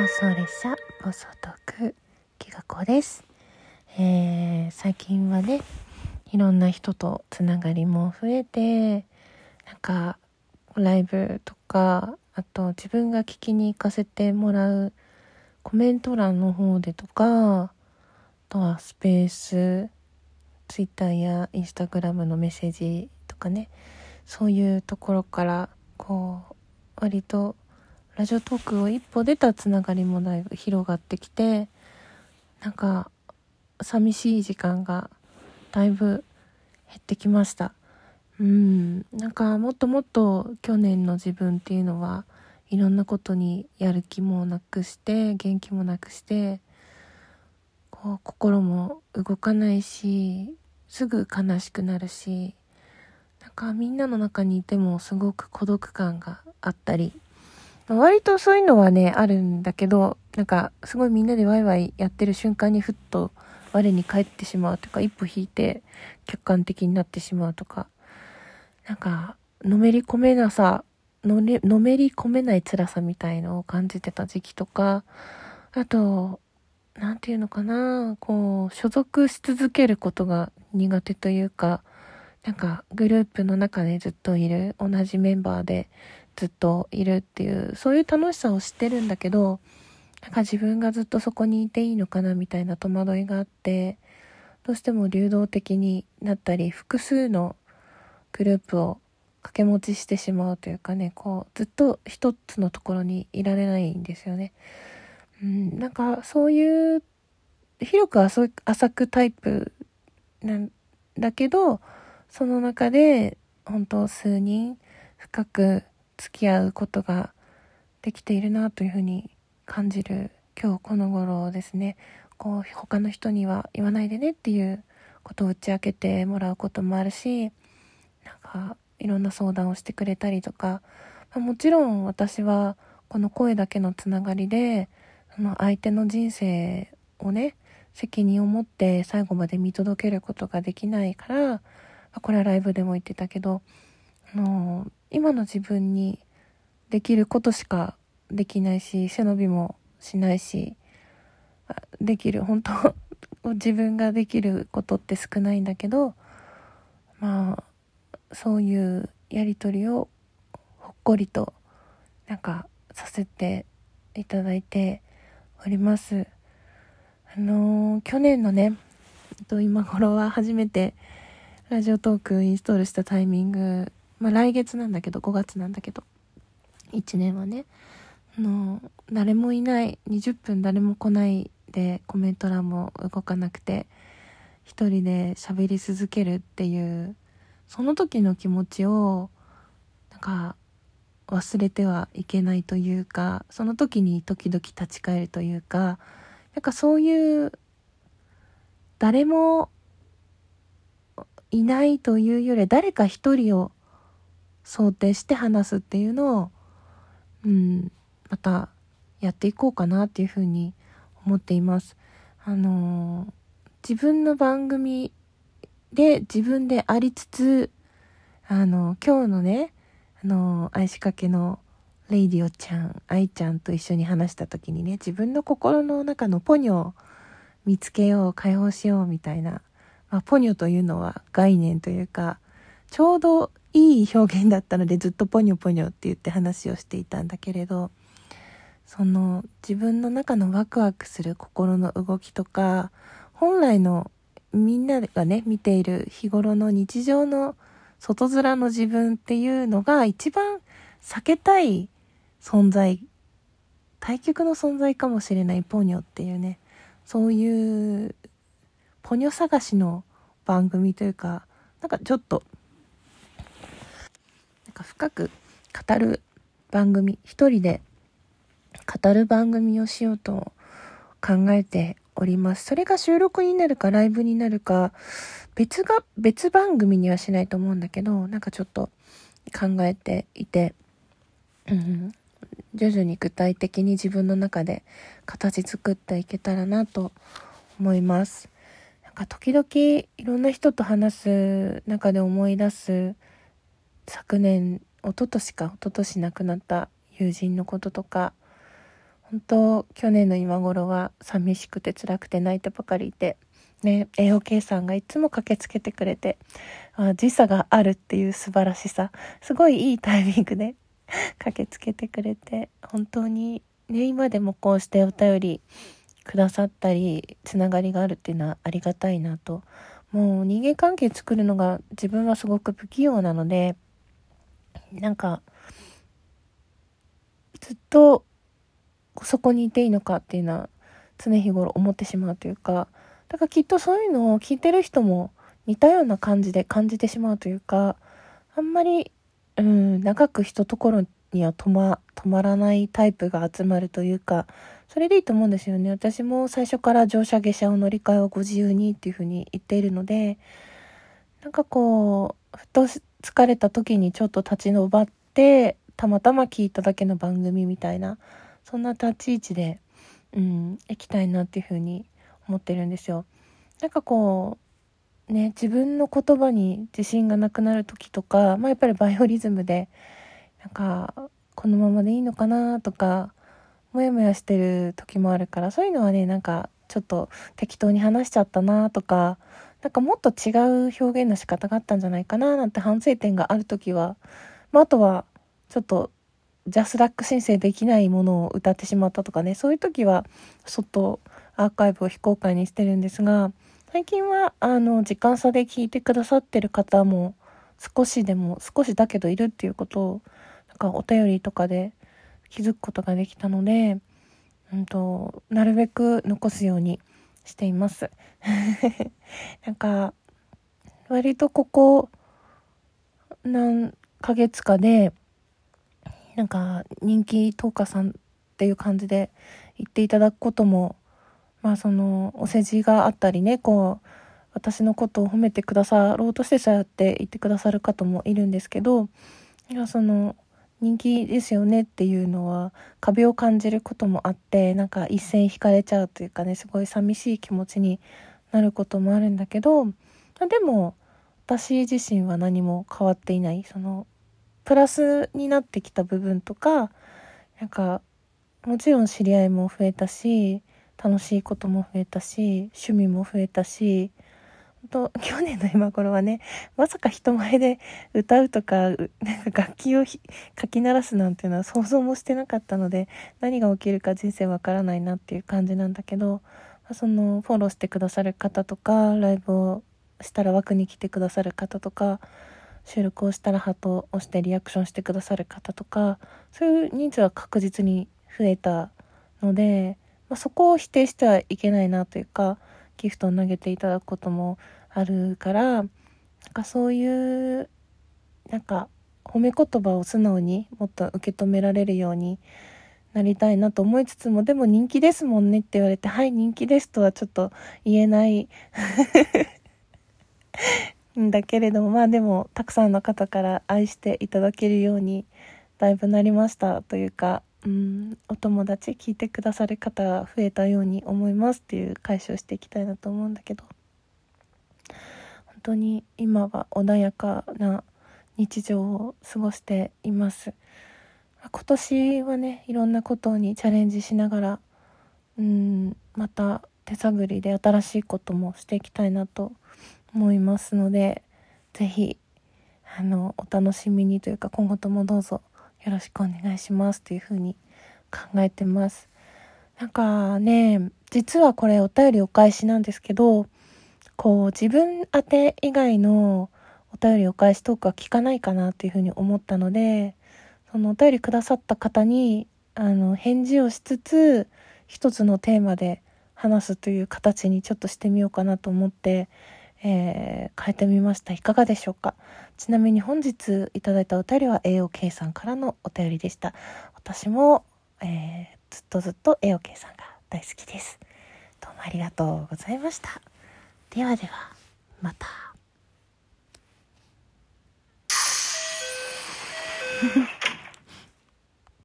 放送列車放送トークきがこです、えー、最近はねいろんな人とつながりも増えてなんかライブとかあと自分が聞きに行かせてもらうコメント欄の方でとかあとはスペースツイッターやインスタグラムのメッセージとかねそういうところからこう割とラジオトークを一歩出たつながりもだいぶ広がってきてなんか寂しい時間がだいぶ減ってきました。うん。なんかもっともっと去年の自分っていうのはいろんなことにやる気もなくして元気もなくしてこう心も動かないしすぐ悲しくなるしなんかみんなの中にいてもすごく孤独感があったり割とそういうのはねあるんだけどなんかすごいみんなでワイワイやってる瞬間にふっと我に返ってしまうとか一歩引いて客観的になってしまうとか。なんかのめり込めなさの,、のめり込めない辛さみたいのを感じてた時期とかあと何て言うのかなこう所属し続けることが苦手というかなんかグループの中でずっといる同じメンバーでずっといるっていうそういう楽しさを知ってるんだけどなんか自分がずっとそこにいていいのかなみたいな戸惑いがあってどうしても流動的になったり複数のグループを掛け持ちしてしまうというかねこうずっと一つのところにいられないんですよね。うん、なんかそういう広く浅くタイプなんだけどその中で本当数人深く付き合うことができているなというふうに感じる今日この頃ですね。こう他の人には言わないでねっていうことを打ち明けてもらうこともあるしなんかいろんな相談をしてくれたりとか、ま、もちろん私はこの声だけのつながりでその相手の人生をね責任を持って最後まで見届けることができないから、これはライブでも言ってたけどあの今の自分にできることしかできないし背伸びもしないしできる本当 自分ができることって少ないんだけどまあそういうやり取りをほっこりとなんかさせていただいております。あのー、去年のねと今頃は初めてラジオトークインストールしたタイミングまあ来月なんだけど、5月なんだけど、1年はね、あの、誰もいない、20分誰も来ないでコメント欄も動かなくて、一人で喋り続けるっていう、その時の気持ちを、なんか、忘れてはいけないというか、その時に時々立ち返るというか、なんかそういう、誰もいないというより誰か一人を想定して話すっていうのを、うん、またやっていこうかなっていうふうに思っています。あのー、自分の番組で自分でありつつ、あのー、今日のね、あのー、愛しかけのレイディオちゃん、愛ちゃんと一緒に話した時にね、自分の心の中のポニョを見つけよう、解放しようみたいな、まあ、ポニョというのは概念というか、ちょうどいい表現だったのでずっとポニョポニョって言って話をしていたんだけれどその自分の中のワクワクする心の動きとか本来のみんながね見ている日頃の日常の外面の自分っていうのが一番避けたい存在対極の存在かもしれないポニョっていうね。そういうポニョ探しの番組というかなんかちょっとか深く語る番組一人で語る番組をしようと考えております。それが収録になるかライブになるか別が別番組にはしないと思うんだけどなんかちょっと考えていて、うん、徐々に具体的に自分の中で形作っていけたらなと思います。なんか時々いろんな人と話す中で思い出す昨年一昨年か一昨年亡くなった友人のこととか本当去年の今頃は寂しくて辛くて泣いてばかりいてね AOK さんがいつも駆けつけてくれてあ時差があるっていう素晴らしさすごいいいタイミングで 駆けつけてくれて本当にね今でもこうしてお便りくださったりつながりがあるっていうのはありがたいなと。もう人間関係作るのが自分はすごく不器用なのでなんかずっとそこにいていいのかっていうのは常日頃思ってしまうというかだからきっとそういうのを聞いてる人も似たような感じで感じてしまうというかあんまり、うん、長くひとところには止ま止まらないタイプが集まるというかそれでいいと思うんですよね。私も最初から乗車下車を乗り換えをご自由にっていうふうに言っているのでなんかこうふと疲れた時にちょっと立ち止まってたまたま聞いただけの番組みたいなそんな立ち位置で、うん、行きたいなっていうふうに思ってるんですよ。なんかこうね自分の言葉に自信がなくなる時とか、まあ、やっぱりバイオリズムでなんかこのままでいいのかなとかモヤモヤしてる時もあるからそういうのはねなんかちょっと適当に話しちゃったなとかなんかもっと違う表現の仕方があったんじゃないかななんて反省点がある時は、まあ、あとはちょっとジャスラック申請できないものを歌ってしまったとかねそういう時はそっとアーカイブを非公開にしてるんですが最近はあの時間差で聞いてくださってる方も少しでも少しだけどいるっていうことをなんかお便りとかで気づくことができたので、うんと、なるべく残すようにしています。なんか割とここ何ヶ月かでなんか人気トーカさんっていう感じで言っていただくこともまあそのお世辞があったりねこう私のことを褒めてくださろうとしてそうやって言ってくださる方もいるんですけどいやその人気ですよねっていうのは壁を感じることもあってなんか一線引かれちゃうというかねすごい寂しい気持ちになることもあるんだけどでも私自身は何も変わっていない。そのプラスになってきた部分とかなんかもちろん知り合いも増えたし楽しいことも増えたし趣味も増えたしと去年の今頃はねまさか人前で歌うとかなんか楽器をかき鳴らすなんていうのは想像もしてなかったので何が起きるか人生わからないなっていう感じなんだけど、そのフォローしてくださる方とかライブをしたら枠に来てくださる方とか収録をしたらハートを押してリアクションしてくださる方とかそういう人数は確実に増えたので、まあ、そこを否定してはいけないなというかギフトを投げていただくこともあるからなんかそういうなんか褒め言葉を素直にもっと受け止められるようになりたいなと思いつつもでも人気ですもんねって言われてはい人気ですとはちょっと言えない。ん だけれどもまあでもたくさんの方から愛していただけるようにだいぶなりましたというかうんお友達聞いてくださる方が増えたように思いますっていう解消していきたいなと思うんだけど。本当に今は穏やかな日常を過ごしています。今年はねいろんなことにチャレンジしながらうんまた手探りで新しいこともしていきたいなと思いますので是非お楽しみにというか今後ともどうぞよろしくお願いしますというふうに考えてます。なんかね、実はこれお便りお返しなんですけど、こう自分宛て以外のお便りお返しトークは聞かないかなっていうふうに思ったので、そのお便りくださった方に、あの、返事をしつつ、一つのテーマで話すという形にちょっとしてみようかなと思って、えー、変えてみました。いかがでしょうか？ちなみに本日いただいたお便りは AOK さんからのお便りでした。私も、えー、ずっとずっと AOK さんが大好きです。どうもありがとうございました。ではでは、また。